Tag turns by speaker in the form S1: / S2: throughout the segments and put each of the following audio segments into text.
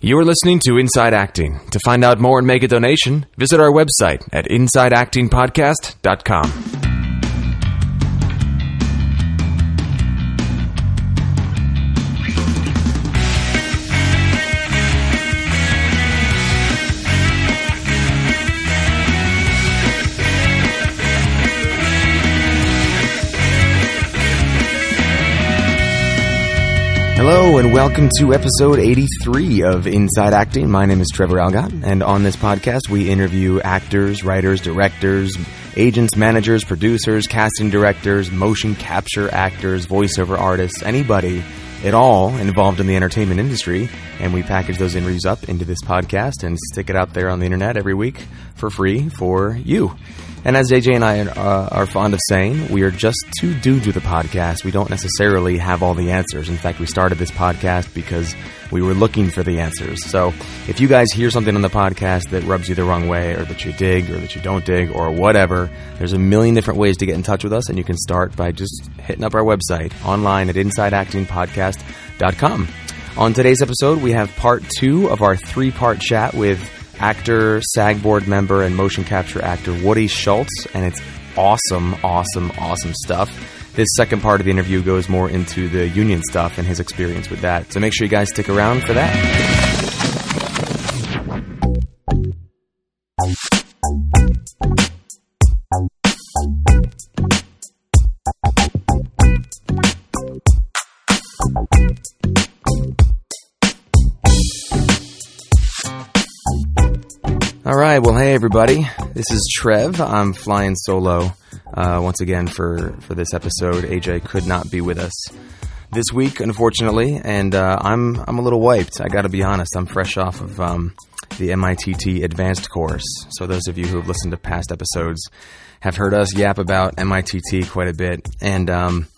S1: You're listening to Inside Acting. To find out more and make a donation, visit our website at insideactingpodcast.com. welcome to episode 83 of Inside Acting. My name is Trevor Algatt, and on this podcast we interview actors, writers, directors, agents, managers, producers, casting directors, motion capture actors, voiceover artists, anybody at all involved in the entertainment industry, and we package those interviews up into this podcast and stick it out there on the internet every week for free for you. And as JJ and I uh, are fond of saying, we are just two dudes with a podcast. We don't necessarily have all the answers. In fact, we started this podcast because we were looking for the answers. So if you guys hear something on the podcast that rubs you the wrong way, or that you dig, or that you don't dig, or whatever, there's a million different ways to get in touch with us, and you can start by just hitting up our website online at InsideActingPodcast.com. On today's episode, we have part two of our three part chat with actor, SAG board member, and motion capture actor Woody Schultz, and it's awesome, awesome, awesome stuff. This second part of the interview goes more into the union stuff and his experience with that. So make sure you guys stick around for that. Right. Well, hey everybody. This is Trev. I'm flying solo uh, once again for for this episode. JJ could not be with us this week, unfortunately, and uh, I'm I'm a little wiped. I got to be honest. I'm fresh off of um, the MITT Advanced course. So those of you who have listened to past episodes have heard us yap about MITT quite a bit, and um,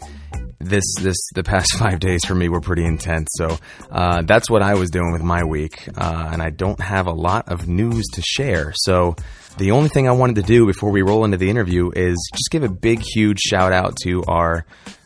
S1: this this the past five days for me were pretty intense. So uh, that's what I was doing with my week, uh, and I don't have a lot of news to share. So the only thing I wanted to do before we roll into the interview is just give a big, huge shout out to our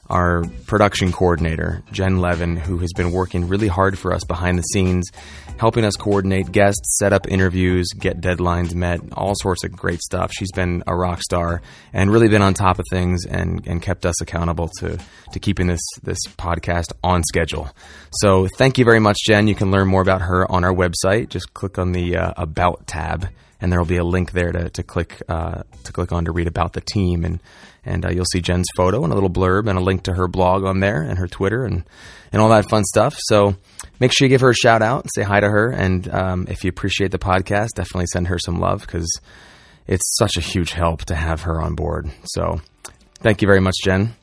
S1: our production coordinator, Jen Levin, who has been working really hard for us behind the scenes, helping us coordinate guests, set up interviews, get deadlines met, all sorts of great stuff. She's been a rock star and really been on top of things and, and kept us accountable to, to keeping this, this podcast on schedule. So thank you very much, Jen. You can learn more about her on our website. Just click on the uh, About tab and there will be a link there to, to click uh, to click on to read about the team and and uh, you'll see Jen's photo and a little blurb and a link to her blog on there and her Twitter and and all that fun stuff. So make sure you give her a shout out, say hi to her, and um, if you appreciate the podcast, definitely send her some love because it's such a huge help to have her on board. So thank you very much, Jen.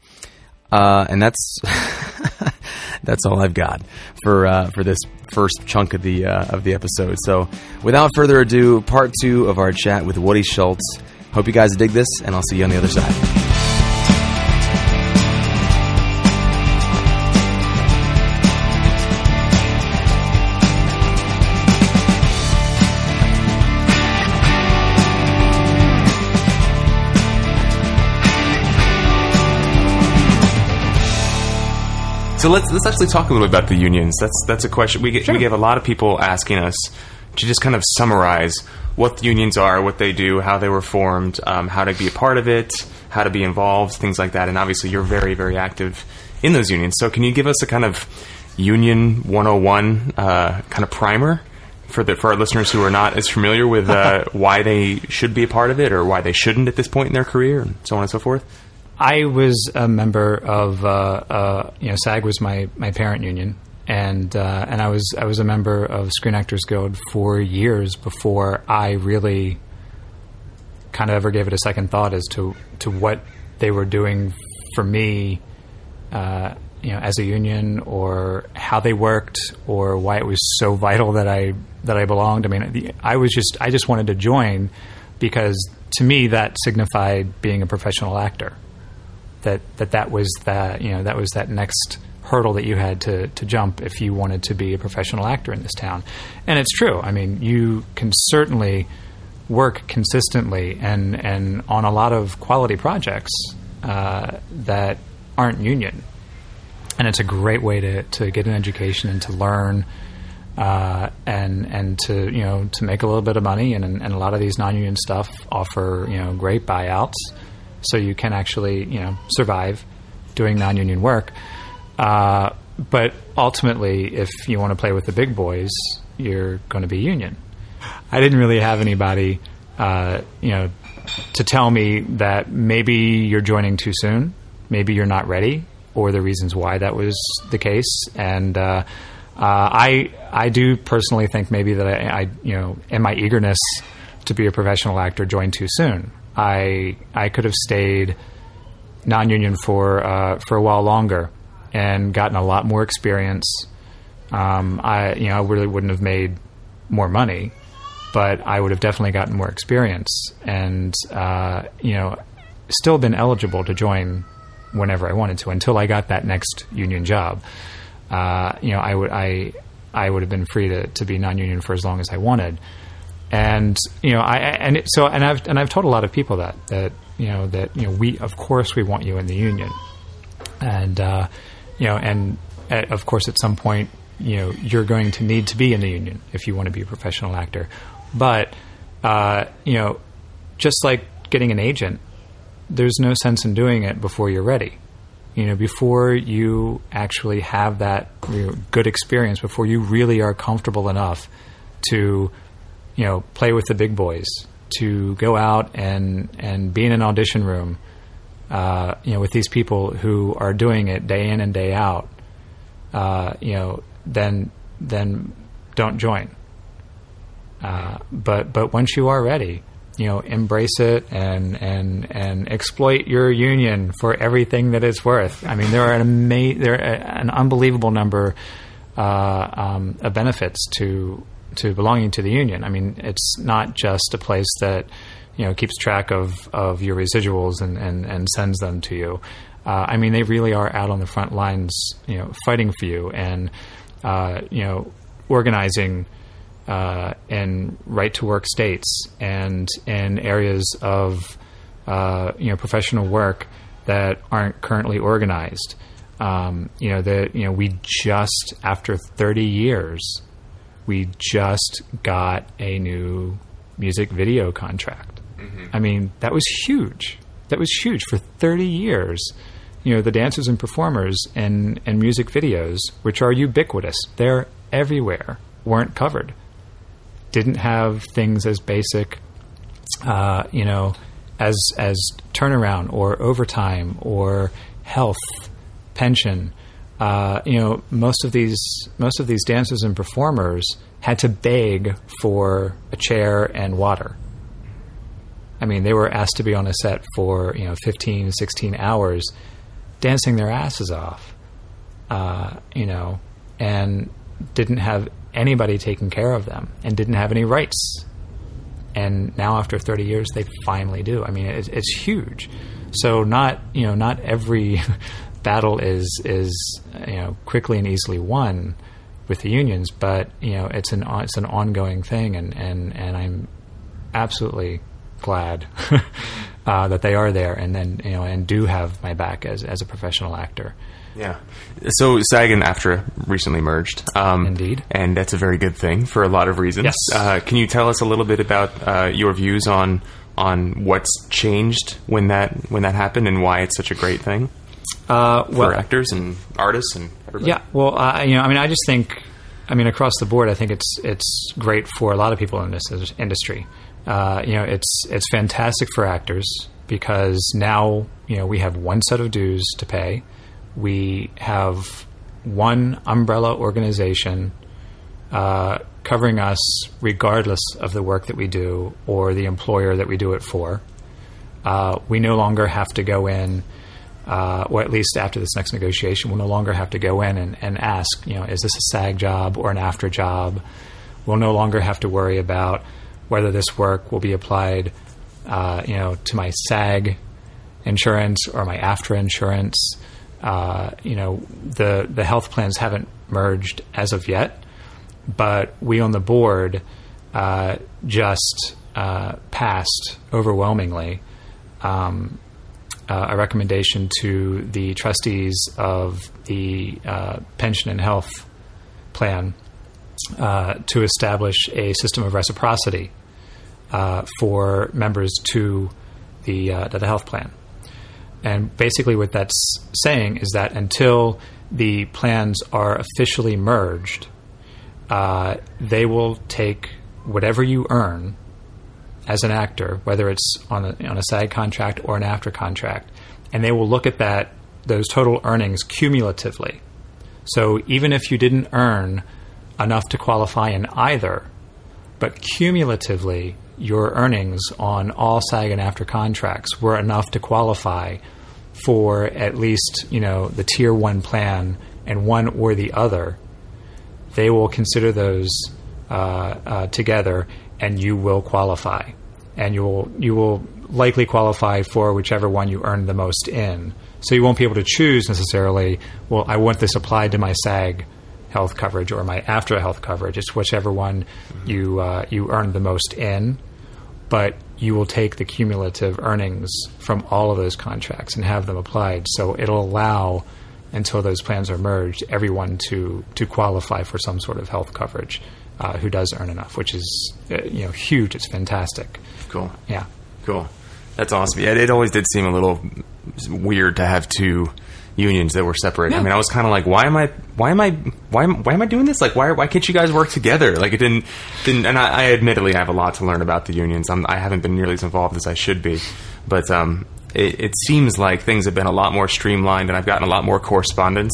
S1: Uh, and that's that's all I've got for uh, for this first chunk of the uh, of the episode. So, without further ado, part two of our chat with Woody Schultz. Hope you guys dig this, and I'll see you on the other side. So let's let's actually talk a little bit about the unions. That's that's a question we get. We get a lot of people asking us to just kind of summarize what the unions are, what they do, how they were formed, um, how to be a part of it, how to be involved, things like that. And obviously, you're very very active in those unions. So can you give us a kind of union 101 uh, kind of primer? For, the, for our listeners who are not as familiar with uh, why they should be a part of it or why they shouldn't at this point in their career and so on and so forth?
S2: I was a member of uh, uh, you know SAG was my, my parent union, and uh, and I was I was a member of Screen Actors Guild for years before I really kind of ever gave it a second thought as to to what they were doing for me, uh, you know, as a union, or how they worked, or why it was so vital that I that I belonged. I mean, I was just I just wanted to join because to me that signified being a professional actor that that that was that you know that was that next hurdle that you had to to jump if you wanted to be a professional actor in this town. And it's true. I mean, you can certainly work consistently and and on a lot of quality projects uh, that aren't union. And it's a great way to, to get an education and to learn uh, and and to you know to make a little bit of money, and and a lot of these non-union stuff offer you know great buyouts, so you can actually you know survive doing non-union work. Uh, but ultimately, if you want to play with the big boys, you're going to be union. I didn't really have anybody, uh, you know, to tell me that maybe you're joining too soon, maybe you're not ready, or the reasons why that was the case. And uh, uh, I I do personally think maybe that I, I you know in my eagerness to be a professional actor joined too soon. I I could have stayed non-union for uh, for a while longer and gotten a lot more experience. Um, I you know I really wouldn't have made more money, but I would have definitely gotten more experience and uh, you know still been eligible to join whenever I wanted to until I got that next union job. Uh, you know I would I I would have been free to, to be non-union for as long as I wanted. And you know, I and it, so and I've and I've told a lot of people that that you know that you know we of course we want you in the union, and uh, you know, and at, of course at some point you know you're going to need to be in the union if you want to be a professional actor, but uh, you know, just like getting an agent, there's no sense in doing it before you're ready. You know, before you actually have that you know, good experience, before you really are comfortable enough to you know, play with the big boys, to go out and and be in an audition room, uh, you know, with these people who are doing it day in and day out, uh, you know, then then don't join. Uh, but but once you are ready, you know, embrace it and and and exploit your union for everything that it's worth. I mean, there are an ama- there are an unbelievable number uh, um, of benefits to to belonging to the union. I mean, it's not just a place that you know keeps track of, of your residuals and, and, and sends them to you. Uh, I mean, they really are out on the front lines, you know, fighting for you and uh, you know organizing uh, in right to work states and in areas of uh, you know professional work that aren't currently organized. Um, you know that you know we just after 30 years we just got a new music video contract. Mm-hmm. I mean, that was huge. That was huge for 30 years. You know, the dancers and performers and, and music videos, which are ubiquitous, they're everywhere, weren't covered. Didn't have things as basic, uh, you know, as as turnaround or overtime or health, pension uh, you know, most of these most of these dancers and performers had to beg for a chair and water. I mean, they were asked to be on a set for you know 15, 16 hours, dancing their asses off, uh, you know, and didn't have anybody taking care of them and didn't have any rights. And now, after 30 years, they finally do. I mean, it, it's huge. So, not you know, not every battle is is you know quickly and easily won with the unions, but you know it's an it's an ongoing thing, and and and I'm absolutely glad uh, that they are there, and then you know and do have my back as as a professional actor.
S1: Yeah. So SAG and AFTRA recently merged.
S2: Um, Indeed.
S1: And that's a very good thing for a lot of reasons.
S2: Yes.
S1: Uh, can you tell us a little bit about uh, your views on on what's changed when that when that happened and why it's such a great thing?
S2: Uh,
S1: well, for actors and artists and everybody.
S2: Yeah, well, uh, you know, I mean, I just think, I mean, across the board, I think it's it's great for a lot of people in this industry. Uh, you know, it's it's fantastic for actors because now you know we have one set of dues to pay. We have one umbrella organization uh, covering us regardless of the work that we do or the employer that we do it for. Uh, we no longer have to go in uh, or at least after this next negotiation, we'll no longer have to go in and, and ask, you know, is this a SAG job or an AFTRA job? We'll no longer have to worry about whether this work will be applied, uh, you know, to my SAG insurance or my AFTRA insurance. Uh, you know, the the health plans haven't merged as of yet, but we on the board uh, just uh, passed overwhelmingly um, uh, a recommendation to the trustees of the uh, pension and health plan uh, to establish a system of reciprocity uh, for members to the uh, to the health plan. And basically, what that's saying is that until the plans are officially merged, uh, they will take whatever you earn as an actor, whether it's on a, on a contract or an AFTRA contract, and they will look at that those total earnings cumulatively. So even if you didn't earn enough to qualify in either, but cumulatively your earnings on all SAG and AFTRA contracts were enough to qualify for at least you know the tier one plan and one or the other, they will consider those uh, uh, together, and you will qualify, and you will you will likely qualify for whichever one you earn the most in. So you won't be able to choose necessarily. Well, I want this applied to my SAG health coverage or my AFTRA health coverage. It's whichever one you uh, you earn the most in, but you will take the cumulative earnings from all of those contracts and have them applied. So it'll allow until those plans are merged, everyone to to qualify for some sort of health coverage uh, who does earn enough, which is uh, you know huge. It's fantastic.
S1: Cool.
S2: Yeah.
S1: Cool. That's awesome. Yeah, it always did seem a little weird to have two unions that were separate.
S2: Yeah.
S1: I mean, I was kind of like, why am I, why am I, why am, why am I doing this? Like, why, why can't you guys work together? Like, it didn't, didn't. And I, I admittedly have a lot to learn about the unions. I'm, I haven't been nearly as involved as I should be, but um, it, it seems like things have been a lot more streamlined, and I've gotten a lot more correspondence,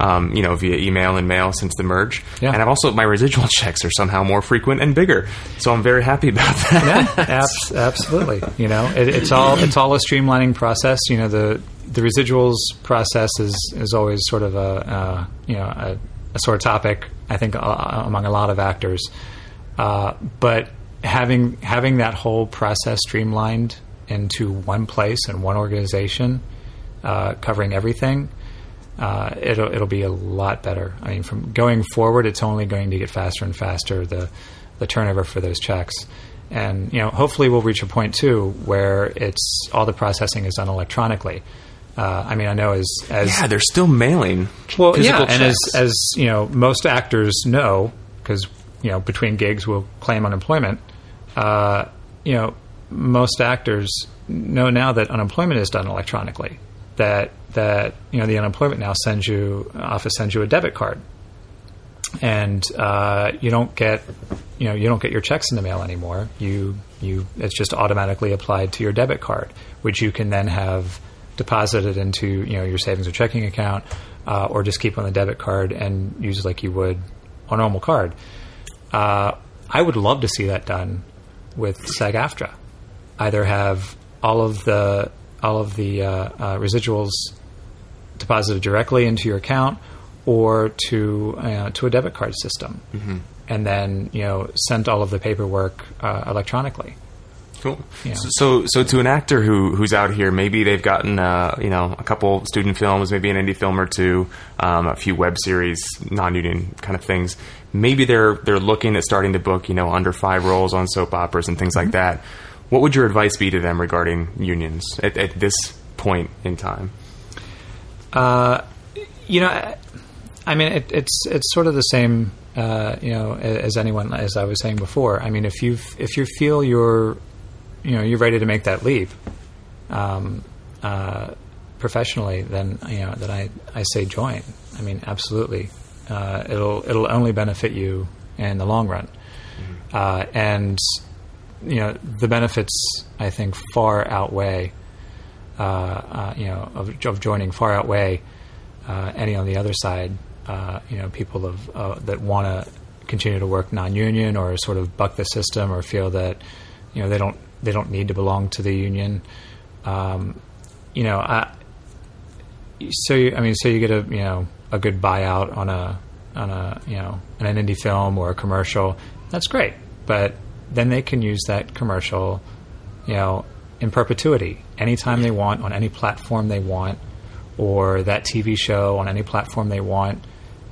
S1: um, you know, via email and mail since the merge.
S2: Yeah.
S1: And I've also my residual checks are somehow more frequent and bigger, so I'm very happy about that.
S2: yeah, abs- absolutely. You know, it, it's all it's all a streamlining process. You know, the the residuals process is is always sort of a uh, you know a, a sore topic. I think uh, among a lot of actors, uh, but having having that whole process streamlined into one place and one organization, uh, covering everything. Uh, it'll it'll be a lot better. I mean, from going forward, it's only going to get faster and faster. The the turnover for those checks, and you know, hopefully, we'll reach a point too where it's all the processing is done electronically. Uh, I mean, I know as as
S1: yeah, they're still mailing.
S2: well, yeah, and as as you know, most actors know because you know between gigs we'll claim unemployment. Uh, you know, most actors know now that unemployment is done electronically. That that you know the unemployment now sends you office sends you a debit card, and uh, you don't get you know you don't get your checks in the mail anymore. You you it's just automatically applied to your debit card, which you can then have deposited into you know your savings or checking account, uh, or just keep on the debit card and use it like you would a normal card. Uh, I would love to see that done with SAG-AFTRA. Either have all of the all of the uh, uh, residuals deposited directly into your account, or to uh, to a debit card system, and then you know send all of the paperwork uh, electronically.
S1: Cool.
S2: Yeah.
S1: So, so to an actor who who's out here, maybe they've gotten uh, you know a couple student films, maybe an indie film or two, um, a few web series, non-union kind of things. Maybe they're they're looking at starting to book you know under five roles on soap operas and things like that. What would your advice be to them regarding unions at, at this point in time?
S2: Uh, you know, I- mean, it, it's it's sort of the same, uh, you know, as anyone, as I was saying before. I mean, if you if you feel you're, you know, you're ready to make that leap, um, uh, professionally, then you know, then I I say join. I mean, absolutely, uh, it'll it'll only benefit you in the long run, uh, and you know, the benefits I think far outweigh uh, uh, you know, of, of joining far outweigh uh, any on the other side. Uh, you know, people of uh, that want to continue to work non-union or sort of buck the system or feel that you know they don't they don't need to belong to the union. Um, you know, I, so you, I mean, so you get a you know a good buyout on a on a you know an indie film or a commercial. That's great, but then they can use that commercial, you know, in perpetuity, anytime they want, on any platform they want, or that TV show on any platform they want,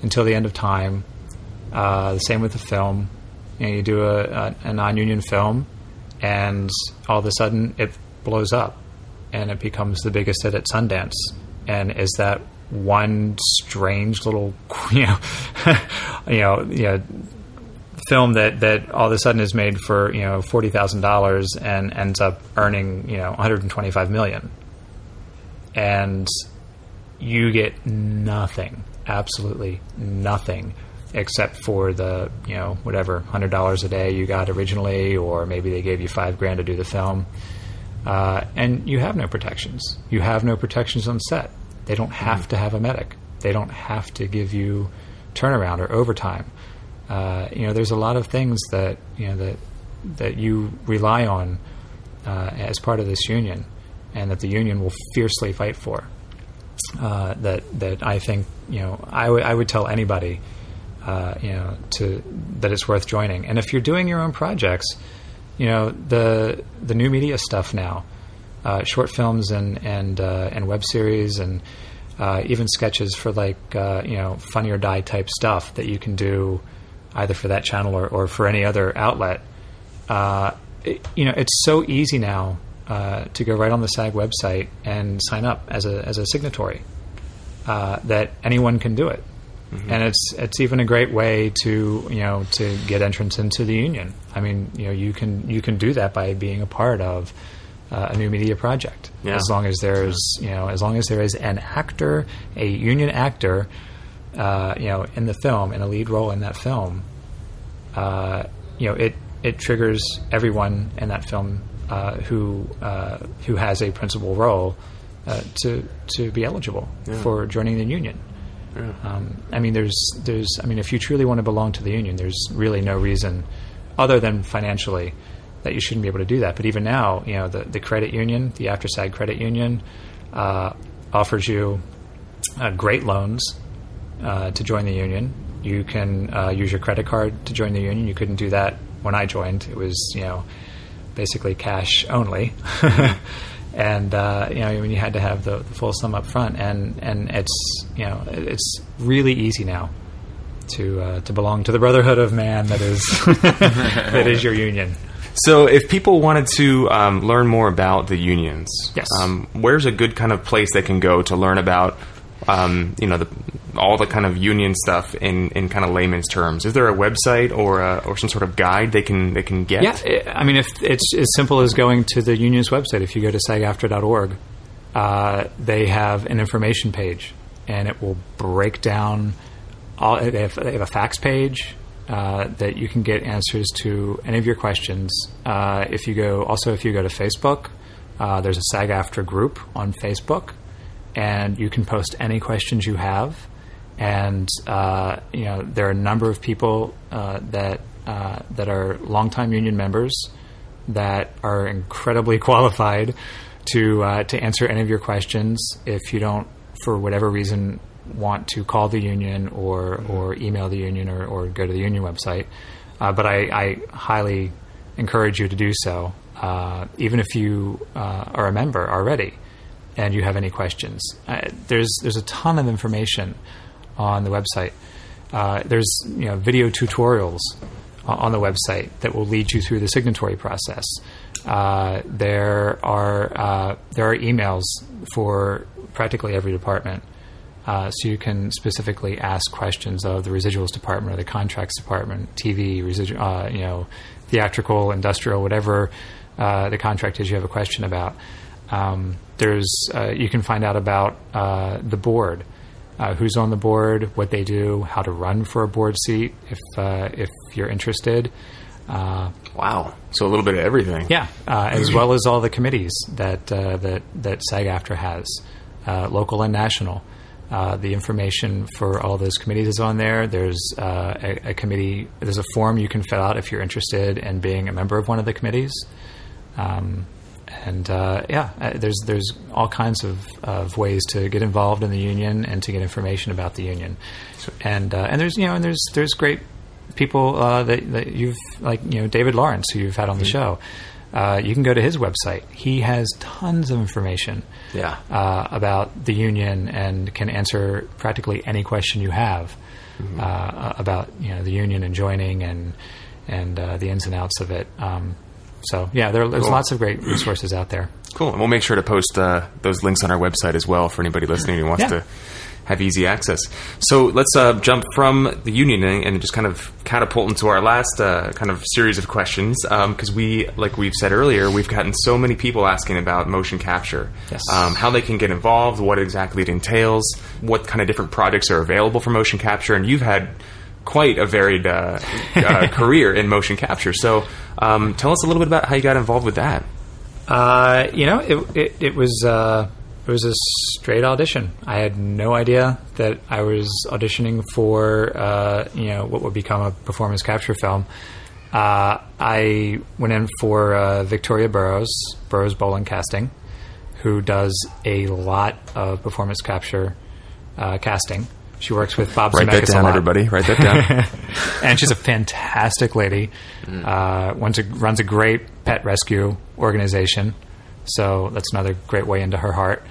S2: until the end of time. Uh, the same with the film. You know, you do a, a, a non-union film, and all of a sudden it blows up, and it becomes the biggest hit at Sundance. And is that one strange little, you know, you know, you know, film that, that all of a sudden is made for you know forty thousand dollars and ends up earning you know one hundred and twenty five million, and you get nothing, absolutely nothing, except for the you know whatever hundred dollars a day you got originally, or maybe they gave you five grand to do the film, uh, and you have no protections. You have no protections on set. They don't have to have a medic. They don't have to give you turnaround or overtime. Uh, you know, there's a lot of things that you know that that you rely on uh, as part of this union, and that the union will fiercely fight for. Uh, that that I think you know I would I would tell anybody uh, you know to that it's worth joining. And if you're doing your own projects, you know the the new media stuff now, uh, short films and and uh, and web series and even sketches for like you know funny or die type stuff that you can do either for that channel or, or for any other outlet. Uh, it, you know, it's so easy now uh, to go right on the SAG website and sign up as a as a signatory. Uh, that anyone can do it, and it's it's even a great way to you know to get entrance into the union. I mean, you know, you can you can do that by being a part of uh, a new media project.
S1: Yeah.
S2: As long as there's you know as long as there is an actor, a union actor, uh, you know, in the film, in a lead role in that film, uh, you know, it it triggers everyone in that film uh, who uh, who has a principal role uh, to to be eligible for joining the union. Um, I mean, there's there's I mean, if you truly want to belong to the union, there's really no reason other than financially that you shouldn't be able to do that. But even now, you know, the the credit union, the AFTRA SAG Credit Union, uh, offers you uh, great loans uh, to join the union. You can uh, use your credit card to join the union. You couldn't do that when I joined. It was you know basically cash only, and uh, you know I mean you had to have the, the full sum up front. And and it's you know it's really easy now to uh, to belong to the brotherhood of man that is that is your union.
S1: So, if people wanted to um, learn more about the unions,
S2: Yes.
S1: um, where's a good kind of place they can go to learn about, um, you know, the, all the kind of union stuff in, in kind of layman's terms? Is there a website or a, or some sort of guide they can they can get?
S2: Yeah, I mean, if it's as simple as going to the union's website, if you go to sagaftra.org, uh, they have an information page, and it will break down. All they have, they have a FAQ page uh, that you can get answers to any of your questions. Uh, if you go, also if you go to Facebook, uh, there's a SAG AFTRA group on Facebook, and you can post any questions you have. And uh, you know there are a number of people uh, that uh, that are longtime union members that are incredibly qualified to uh, to answer any of your questions. If you don't, for whatever reason, want to call the union or or email the union or, or go to the union website, uh, but I, I highly encourage you to do so, uh, even if you uh, are a member already and you have any questions. Uh, there's there's a ton of information on the website. Uh, there's you know video tutorials on the website that will lead you through the signatory process. Uh, there are uh, there are emails for practically every department, uh, so you can specifically ask questions of the residuals department or the contracts department, TV, residual, uh, you know, theatrical, industrial, whatever the contract is you have a question about. Um, there's uh, you can find out about uh, the board, uh, who's on the board, what they do, how to run for a board seat if uh, if you're interested. Uh,
S1: Wow. So a little bit of everything.
S2: yeah, uh, as well as all the committees that uh, that that SAG-AFTRA has, uh, local and national. Uh, the information for all those committees is on there. There's uh, a, a committee. There's a form you can fill out if you're interested in being a member of one of the committees. Um, and uh, yeah, uh, there's there's all kinds of, of ways to get involved in the union and to get information about the union. And uh, and there's you know and there's there's great people uh, that, that you've like you know David Lawrence who you've had on the show. Uh, you can go to his website. He has tons of information
S1: Yeah.
S2: uh, about the union and can answer practically any question you have uh, about you know the union and joining and and uh, the ins and outs of it. Um, so yeah, there, there's
S1: Cool.
S2: lots of great resources out there.
S1: Cool. And we'll make sure to post uh, those links on our website as well for anybody listening who wants
S2: Yeah.
S1: to have easy access. So let's uh, jump from the union and, just kind of catapult into our last uh, kind of series of questions because we, like we've said earlier, we've gotten so many people asking about motion capture,
S2: Yes.
S1: um, how they can get involved, what exactly it entails, what kind of different projects are available for motion capture, and you've had quite a varied uh, uh, career in motion capture. So um, tell us a little bit about how you got involved with that.
S2: Uh, you know, it it, it was uh, it was a straight audition. I had no idea that I was auditioning for uh, you know what would become a performance capture film. Uh, I went in for uh, Victoria Burrows, Burrows Boland Casting, who does a lot of performance capture uh, casting. She works with Bob
S1: Write that
S2: Zemeckis a
S1: down, everybody. Write that down.
S2: and she's a fantastic lady. Uh, runs a runs a great pet rescue organization, so that's another great way into her heart.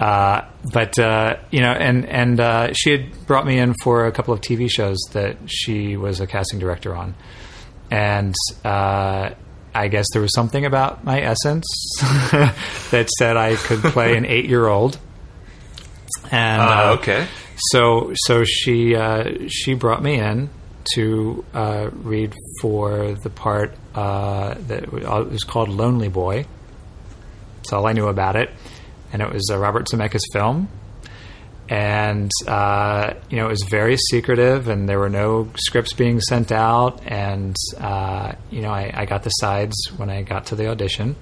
S2: Uh, but uh, you know, and and uh, she had brought me in for a couple of TV shows that she was a casting director on, and uh, I guess there was something about my essence that said I could play an eight year old. And
S1: Uh,
S2: uh,
S1: okay.
S2: So so she uh, she brought me in to uh, read for the part uh, that was called Lonely Boy. That's all I knew about it, and it was Robert Zemeckis film. And uh, you know it was very secretive, and there were no scripts being sent out. And uh, you know I, I got the sides when I got to the audition,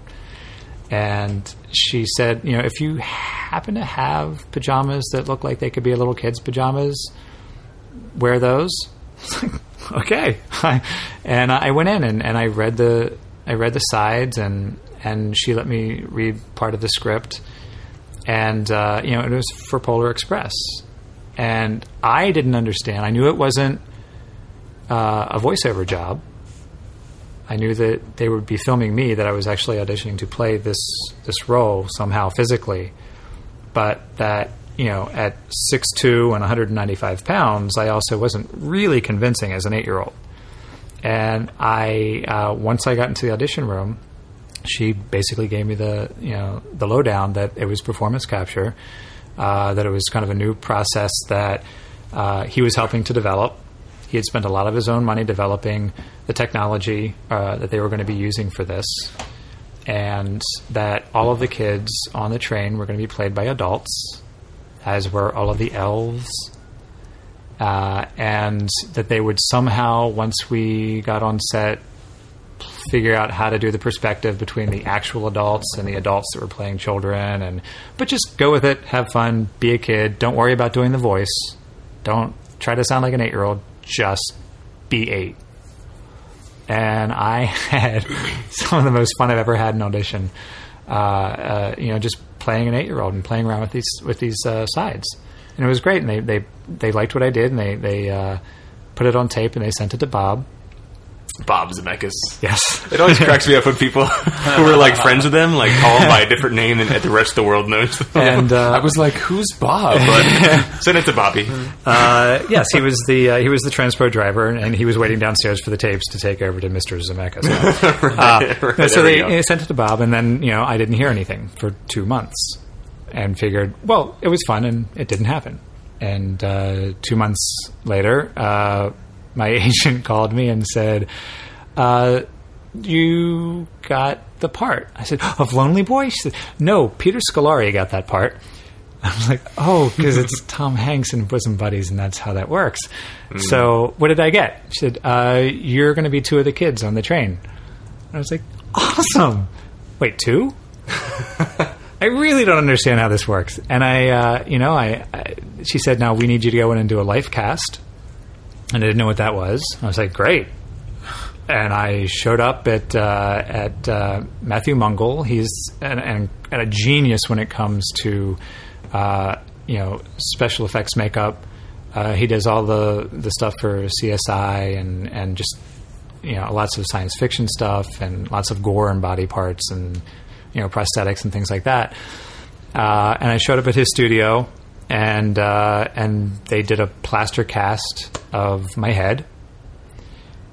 S2: and she said, you know, if you happen to have pajamas that look like they could be a little kid's pajamas, wear those. okay, and I went in and, and I read the I read the sides and and she let me read part of the script, and uh, you know it was for Polar Express, and I didn't understand. I knew it wasn't uh, a voiceover job. I knew that they would be filming me, that I was actually auditioning to play this this role somehow physically, but that you know at 6'2 and 195 pounds, I also wasn't really convincing as an eight year old. And I uh, once I got into the audition room, she basically gave me the you know the lowdown that it was performance capture, uh, that it was kind of a new process that uh, he was helping to develop. He had spent a lot of his own money developing the technology uh, that they were going to be using for this, and that all of the kids on the train were going to be played by adults, as were all of the elves. Uh, and that they would somehow, once we got on set, figure out how to do the perspective between the actual adults and the adults that were playing children and but just go with it have fun be a kid don't worry about doing the voice. Don't try to sound like an 8-year-old just be 8 and I had some of the most fun I've ever had in audition uh, uh, you know just playing an 8-year-old and playing around with these with these uh, sides. And it was great and they they they liked what I did and they they uh, put it on tape and they sent it to Bob
S1: Bob Zemeckis.
S2: yes
S1: It always cracks me up when people who are like friends with them like call him by a different name than the rest of the world knows.
S2: And, uh,
S3: I was like, "Who's Bob?"
S1: but send it to Bobby.
S2: Uh, yes, he was the uh, he was the transpo driver, and he was waiting downstairs for the tapes to take over to Mister Zemeckis. Uh,
S1: Right,
S2: so they they sent it to Bob, and then you know I didn't hear anything for two months, and figured, well, it was fun, and it didn't happen. And uh, two months later, uh, my agent called me and said, uh, "You got the part." I said, "Of Lonely Boy." She said, "No, Peter Scolari got that part." I was like, "Oh, because it's Tom Hanks and Bosom Buddies, and that's how that works." So, what did I get? She said, uh, "You're going to be two of the kids on the train." I was like, "Awesome!" Wait, two? I really don't understand how this works. And I, uh, you know, I, I, she said, "Now we need you to go in and do a life cast." And I didn't know what that was. I was like, "Great!" And I showed up at uh, at uh, Matthew Mungle. He's an, an, a genius when it comes to uh, you know special effects makeup. Uh, he does all the the stuff for CSI and and just you know lots of science fiction stuff and lots of gore and body parts and you know prosthetics and things like that. Uh, and I showed up at his studio, and uh, and they did a plaster cast of my head,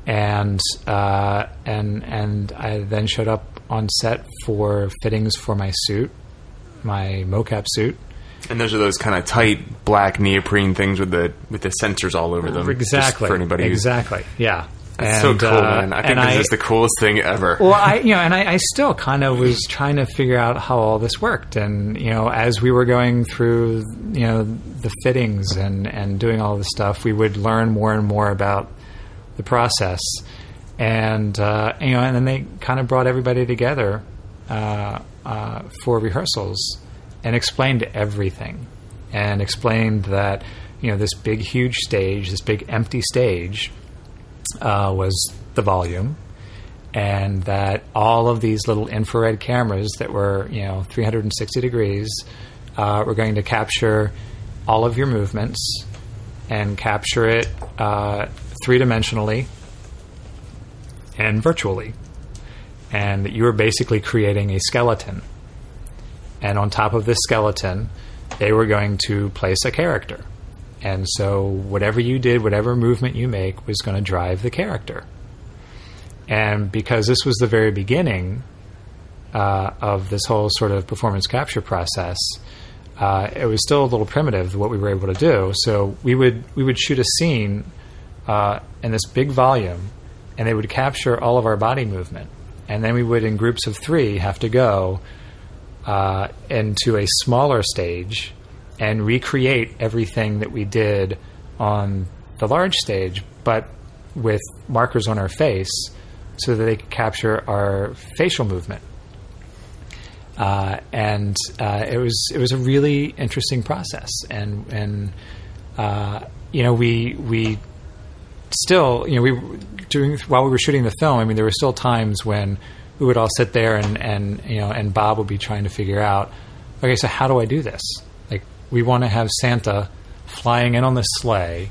S2: and uh, and and I then showed up on set for fittings for my suit, my mocap suit,
S1: And those are those kind of tight black neoprene things with the with the sensors all over them.
S2: Exactly.
S1: for anybody
S2: exactly. Yeah.
S1: That's so cool,
S2: uh,
S1: man. I think
S2: and
S1: this is the coolest thing ever.
S2: well, I you know, and I, I still kind of was trying to figure out how all this worked, and you know, as we were going through, you know, the fittings and and doing all this stuff, we would learn more and more about the process, and uh, you know, and then they kind of brought everybody together uh, uh, for rehearsals and explained everything, and explained that you know this big, huge stage, this big empty stage uh, was the volume, and that all of these little infrared cameras that were, you know, 360 degrees uh, were going to capture all of your movements and capture it uh, three dimensionally and virtually. And that you were basically creating a skeleton. And on top of this skeleton, they were going to place a character. And so whatever you did, whatever movement you make was going to drive the character. And because this was the very beginning uh, of this whole sort of performance capture process, uh, it was still a little primitive what we were able to do. So we would we would shoot a scene uh, in this big volume, and they would capture all of our body movement, and then we would, in groups of three, have to go uh, into a smaller stage and recreate everything that we did on the large stage, but with markers on our face so that they could capture our facial movement. Uh, and uh, it was it was a really interesting process, and and uh, you know we we still you know we during while we were shooting the film, I mean there were still times when we would all sit there and and you know and Bob would be trying to figure out, okay, so how do I do this? We want to have Santa flying in on the sleigh,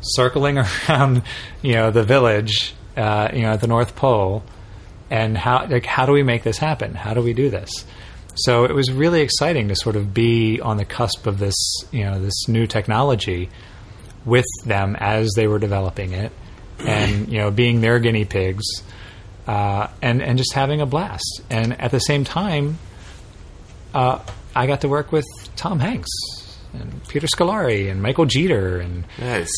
S2: circling around you know the village, uh, you know at the North Pole and how like how do we make this happen? How do we do this? So it was really exciting to sort of be on the cusp of this, you know, this new technology with them as they were developing it, and you know, being their guinea pigs, uh, and and just having a blast. And at the same time, uh, I got to work with Tom Hanks and Peter Scolari and Michael Jeter and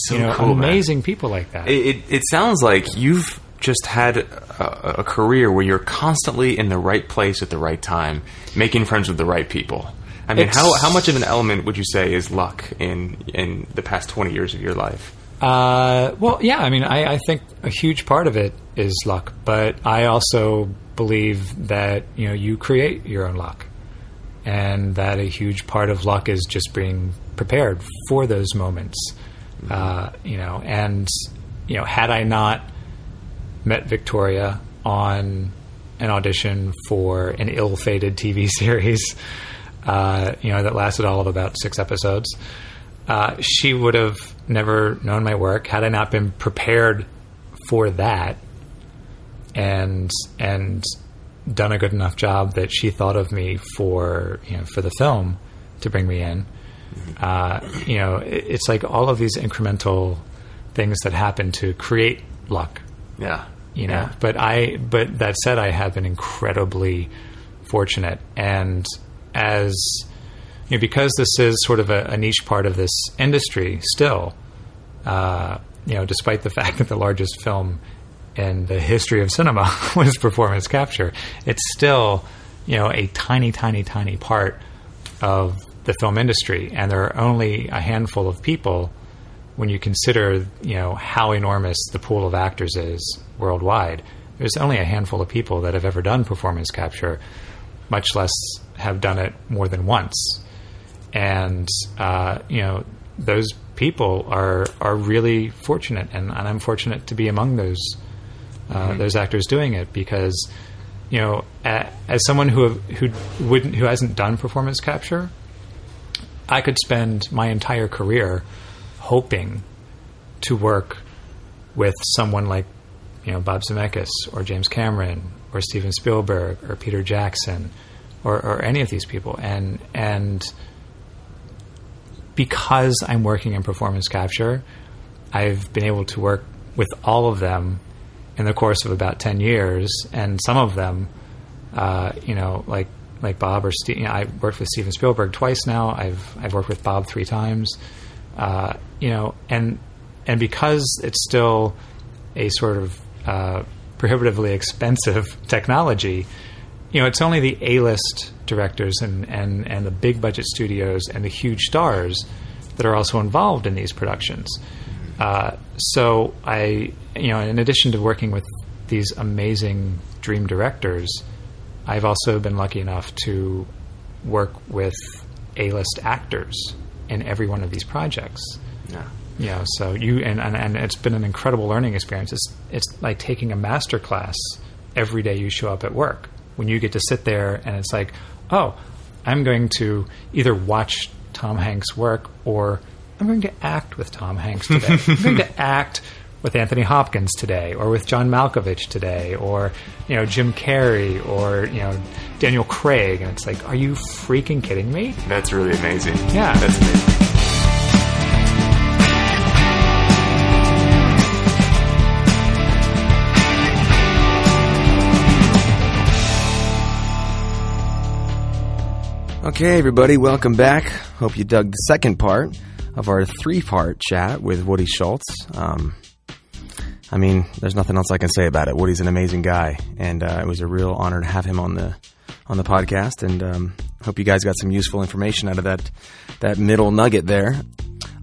S1: so
S2: you know,
S1: cool, man.
S2: amazing people like that.
S1: It, it, it sounds like you've just had a, a career where you're constantly in the right place at the right time, making friends with the right people. I mean,
S2: It's-
S1: how, how much of an element would you say is luck in, in the past 20 years of your life?
S2: Uh, well, yeah. I mean, I, I think a huge part of it is luck, but I also believe that you know you create your own luck, and that a huge part of luck is just being prepared for those moments. Uh, you know, and you know, had I not met Victoria on an audition for an ill-fated TV series, uh, you know, that lasted all of about six episodes. Uh, she would have never known my work had I not been prepared for that, and and done a good enough job that she thought of me for you know for the film to bring me in. Uh, you know, it, it's like all of these incremental things that happen to create luck
S1: Yeah.
S2: you know
S1: Yeah.
S2: but i but that said i have been incredibly fortunate and as you know because this is sort of a, a niche part of this industry still uh, you know despite the fact that the largest film in the history of cinema was performance capture it's still you know a tiny tiny tiny part of the film industry and there are only a handful of people when you consider you know how enormous the pool of actors is worldwide, there's only a handful of people that have ever done performance capture, much less have done it more than once. And uh, you know those people are are really fortunate, and, and I'm fortunate to be among those uh, those actors doing it because you know as someone who who wouldn't who hasn't done performance capture, I could spend my entire career hoping to work with someone like you know Bob Zemeckis or James Cameron or Steven Spielberg or Peter Jackson or, or any of these people. And and because I'm working in performance capture I've been able to work with all of them in the course of about 10 years and some of them uh, you know like like Bob or Steve. You know, I've worked with Steven Spielberg twice now. I've I've worked with Bob three times. Uh, you know, and and because it's still a sort of uh, prohibitively expensive technology, you know, it's only the A-list directors and, and, and the big budget studios and the huge stars that are also involved in these productions. Uh, so I, you know, in addition to working with these amazing dream directors, I've also been lucky enough to work with A-list actors in every one of these projects.
S1: Yeah.
S2: You know, so you and, and, and it's been an incredible learning experience. It's it's like taking a master class every day you show up at work. When you get to sit there and it's like, oh, I'm going to either watch Tom Hanks work or I'm going to act with Tom Hanks today. I'm going to act with Anthony Hopkins today, or with John Malkovich today, or you know Jim Carrey, or you know Daniel Craig, and it's like, are you freaking kidding me?
S1: That's really amazing.
S2: Yeah.
S1: That's amazing. Okay, everybody, welcome back. Hope you dug the second part of our three part chat with Woody Schultz. Um, I mean, there's nothing else I can say about it. Woody's an amazing guy, and uh, it was a real honor to have him on the on the podcast. And um, hope you guys got some useful information out of that that middle nugget there.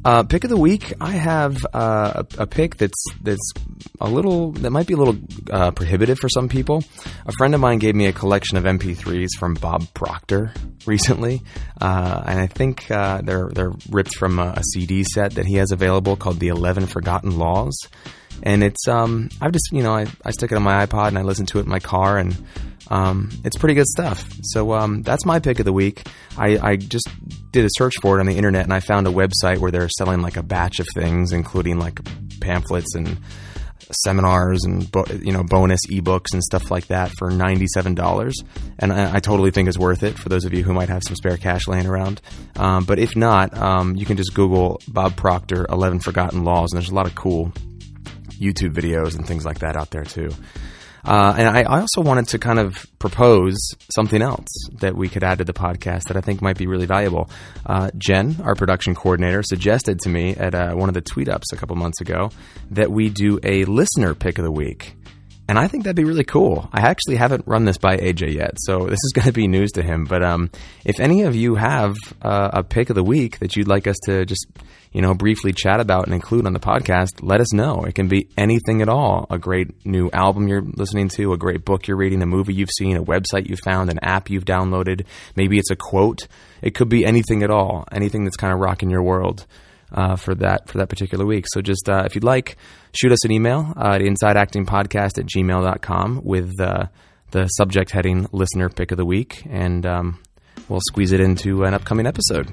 S1: Uh, pick of the week, I have uh, a, pick that's that's a little that might be a little uh, prohibitive for some people. A friend of mine gave me a collection of MP3s from Bob Proctor recently, uh, and I think uh, they're they're ripped from a, a CD set that he has available called the Eleven Forgotten Laws. And it's um I've just you know I, I stick it on my iPod and I listen to it in my car and um, it's pretty good stuff. So um, that's my pick of the week. I, I, just did a search for it on the internet and I found a website where they're selling like a batch of things, including like pamphlets and seminars and you know bonus ebooks and stuff like that for ninety seven dollars, and I, I, totally think it's worth it for those of you who might have some spare cash laying around. Um, but if not, um, you can just Google Bob Proctor Eleven Forgotten Laws, and there's a lot of cool YouTube videos and things like that out there too. Uh, and I, I, also wanted to kind of propose something else that we could add to the podcast that I think might be really valuable. Uh, Jen, our production coordinator, suggested to me at uh, one of the tweet ups a couple months ago that we do a listener pick of the week. And I think that'd be really cool. I actually haven't run this by AJ yet, so this is going to be news to him. But um, if any of you have uh, a pick of the week that you'd like us to just, you know, briefly chat about and include on the podcast, let us know. It can be anything at all. A great new album you're listening to, a great book you're reading, a movie you've seen, a website you found, an app you've downloaded. Maybe it's a quote. It could be anything at all. Anything that's kind of rocking your world uh, for that for that particular week. So just uh, if you'd like, shoot us an email uh, at insideactingpodcast at gmail.com with uh, the subject heading listener pick of the week, and um, we'll squeeze it into an upcoming episode.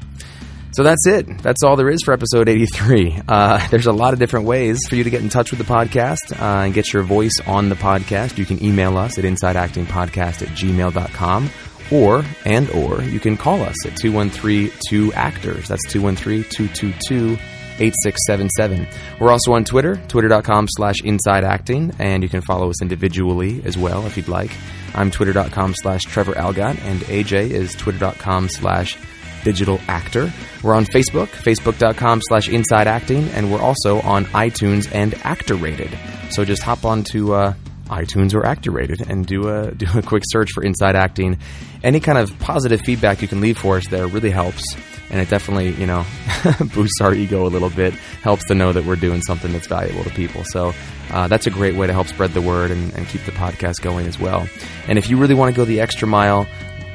S1: So that's it. That's all there is for episode 83. Uh, there's a lot of different ways for you to get in touch with the podcast uh, and get your voice on the podcast. You can email us at insideactingpodcast at gmail.com or and or you can call us at 213-2 actors that's 213-222-8677 we're also on twitter twitter.com slash inside acting and you can follow us individually as well if you'd like i'm twitter.com slash trevor algatt and aj is twitter.com slash digital actor we're on facebook facebook.com slash inside acting and we're also on itunes and actor rated so just hop on to uh, iTunes or Actor Rated and do a do a quick search for Inside Acting. Any kind of positive feedback you can leave for us there really helps, and it definitely you know boosts our ego a little bit. Helps to know that we're doing something that's valuable to people. So uh, that's a great way to help spread the word and, and keep the podcast going as well. And if you really want to go the extra mile,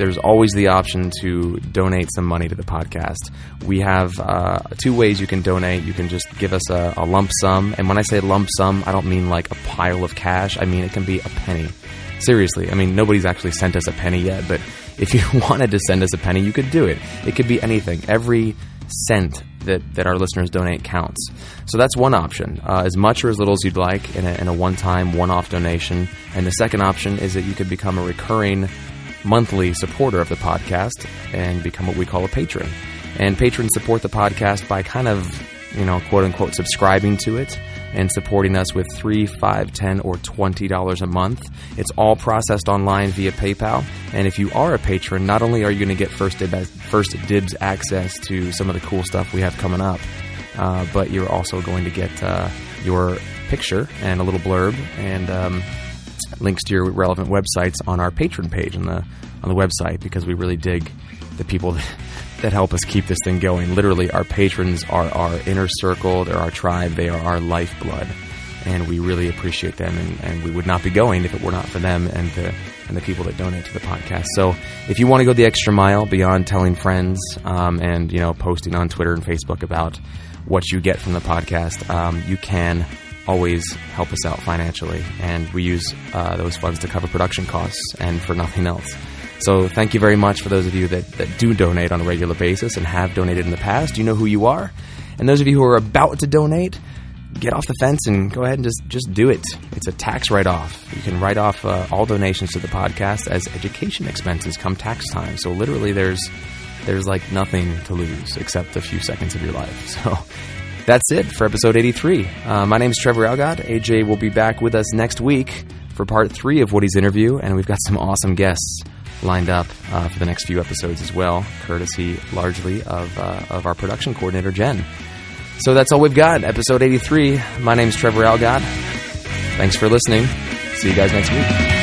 S1: there's always the option to donate some money to the podcast. We have uh, two ways you can donate. You can just give us a, a, lump sum. And when I say lump sum, I don't mean like a pile of cash. I mean it can be a penny. Seriously, I mean, nobody's actually sent us a penny yet, but if you wanted to send us a penny, you could do it. It could be anything. Every cent that, that our listeners donate counts. So that's one option, uh, as much or as little as you'd like in a, in a one time, one off donation. And the second option is that you could become a recurring monthly supporter of the podcast and become what we call a patron. And patrons support the podcast by kind of, you know, quote unquote, subscribing to it. and supporting us with three, five, ten, or twenty dollars a month. It's all processed online via PayPal. And if you are a patron, not only are you going to get first dibs, first dibs access to some of the cool stuff we have coming up, uh, but you're also going to get uh, your picture and a little blurb and um, links to your relevant websites on our patron page on the on the website because we really dig the people that, help us keep this thing going. Literally, our patrons are our inner circle, they're our tribe, they are our lifeblood, and we really appreciate them. And, and we would not be going if it were not for them and the and the people that donate to the podcast. So, if you want to go the extra mile beyond telling friends um, and you know posting on Twitter and Facebook about what you get from the podcast, um, you can always help us out financially, and we use uh, those funds to cover production costs and for nothing else. So thank you very much for those of you that, that do donate on a regular basis and have donated in the past. You know who you are. And those of you who are about to donate, get off the fence and go ahead and just, just do it. It's a tax write off. You can write off uh, all donations to the podcast as education expenses come tax time. So literally, there's there's like nothing to lose except a few seconds of your life. So that's it for episode 83. Uh, my name is Trevor Algatt. AJ will be back with us next week for part three of Woody's interview, and we've got some awesome guests lined up uh, for the next few episodes as well, courtesy largely of, uh, of our production coordinator, Jen. So that's all we've got. Episode 83. My name is Trevor Algatt. Thanks for listening. See you guys next week.